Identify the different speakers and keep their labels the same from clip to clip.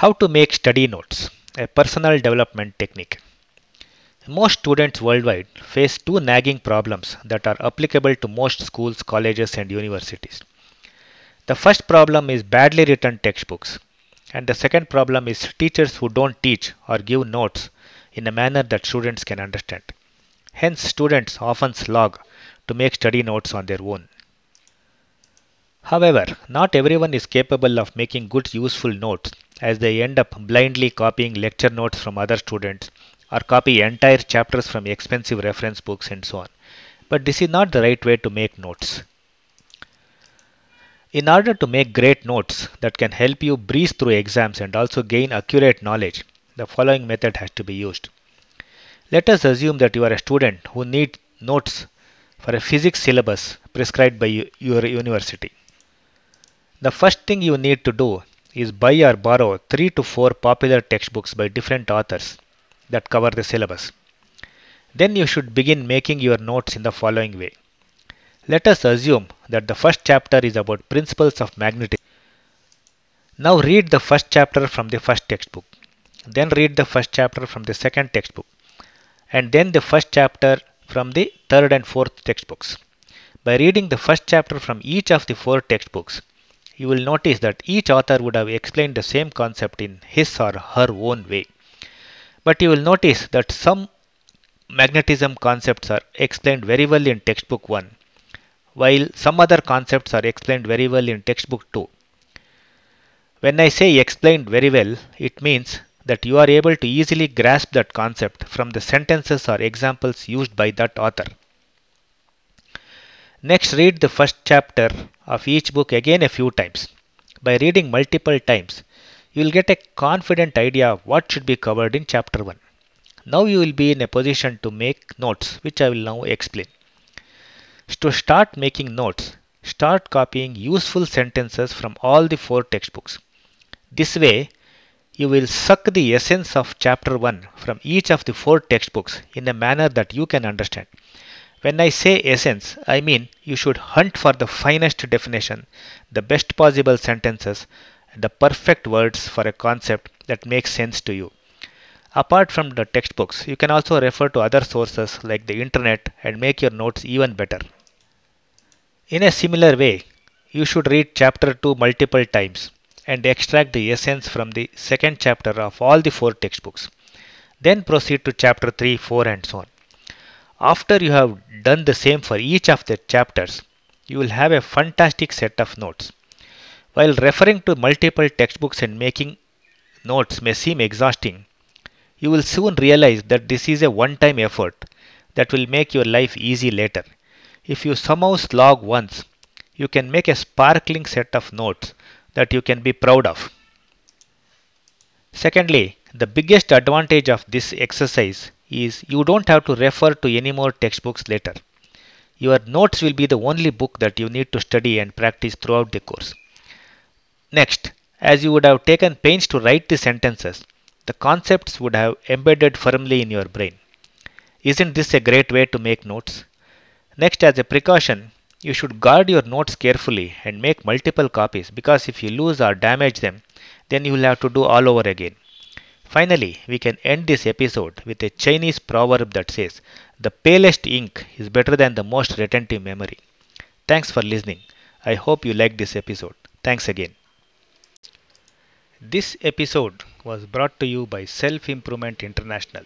Speaker 1: How to make study notes, a personal development technique. Most students worldwide face two nagging problems that are applicable to most schools, colleges, and universities. The first problem is badly written textbooks, and the second problem is teachers who don't teach or give notes in a manner that students can understand. Hence, students often slog to make study notes on their own. However, not everyone is capable of making good useful notes as they end up blindly copying lecture notes from other students or copy entire chapters from expensive reference books and so on. But this is not the right way to make notes. In order to make great notes that can help you breeze through exams and also gain accurate knowledge, the following method has to be used. Let us assume that you are a student who needs notes for a physics syllabus prescribed by your university. The first thing you need to do is buy or borrow 3 to 4 popular textbooks by different authors that cover the syllabus. Then you should begin making your notes in the following way. Let us assume that the first chapter is about principles of magnetism. Now read the first chapter from the first textbook. Then read the first chapter from the second textbook. And then the first chapter from the third and fourth textbooks. By reading the first chapter from each of the four textbooks, you will notice that each author would have explained the same concept in his or her own way. But you will notice that some magnetism concepts are explained very well in textbook 1, while some other concepts are explained very well in textbook 2. When I say explained very well, it means that you are able to easily grasp that concept from the sentences or examples used by that author. Next, read the first chapter of each book again a few times. By reading multiple times, you will get a confident idea of what should be covered in chapter 1. Now you will be in a position to make notes, which I will now explain. To start making notes, start copying useful sentences from all the four textbooks. This way, you will suck the essence of chapter 1 from each of the four textbooks in a manner that you can understand. When I say essence, I mean you should hunt for the finest definition, the best possible sentences, the perfect words for a concept that makes sense to you. Apart from the textbooks, you can also refer to other sources like the internet and make your notes even better. In a similar way, you should read chapter 2 multiple times and extract the essence from the second chapter of all the four textbooks. Then proceed to chapter 3, 4 and so on. After you have done the same for each of the chapters, you will have a fantastic set of notes. While referring to multiple textbooks and making notes may seem exhausting, you will soon realize that this is a one time effort that will make your life easy later. If you somehow slog once, you can make a sparkling set of notes that you can be proud of. Secondly, the biggest advantage of this exercise is you don't have to refer to any more textbooks later. Your notes will be the only book that you need to study and practice throughout the course. Next, as you would have taken pains to write the sentences, the concepts would have embedded firmly in your brain. Isn't this a great way to make notes? Next, as a precaution, you should guard your notes carefully and make multiple copies because if you lose or damage them, then you will have to do all over again. Finally, we can end this episode with a Chinese proverb that says, The palest ink is better than the most retentive memory. Thanks for listening. I hope you liked this episode. Thanks again. This episode was brought to you by Self Improvement International,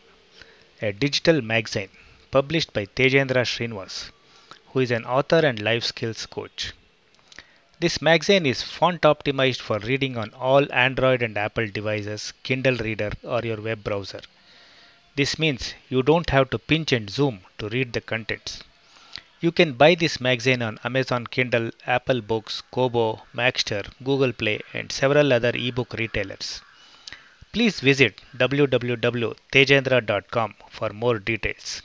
Speaker 1: a digital magazine published by Thejendra Srinivas, who is an author and life skills coach. This magazine is font optimized for reading on all Android and Apple devices, Kindle Reader, or your web browser. This means you don't have to pinch and zoom to read the contents. You can buy this magazine on Amazon Kindle, Apple Books, Kobo, Maxter, Google Play, and several other ebook retailers. Please visit www.thejendra.com for more details.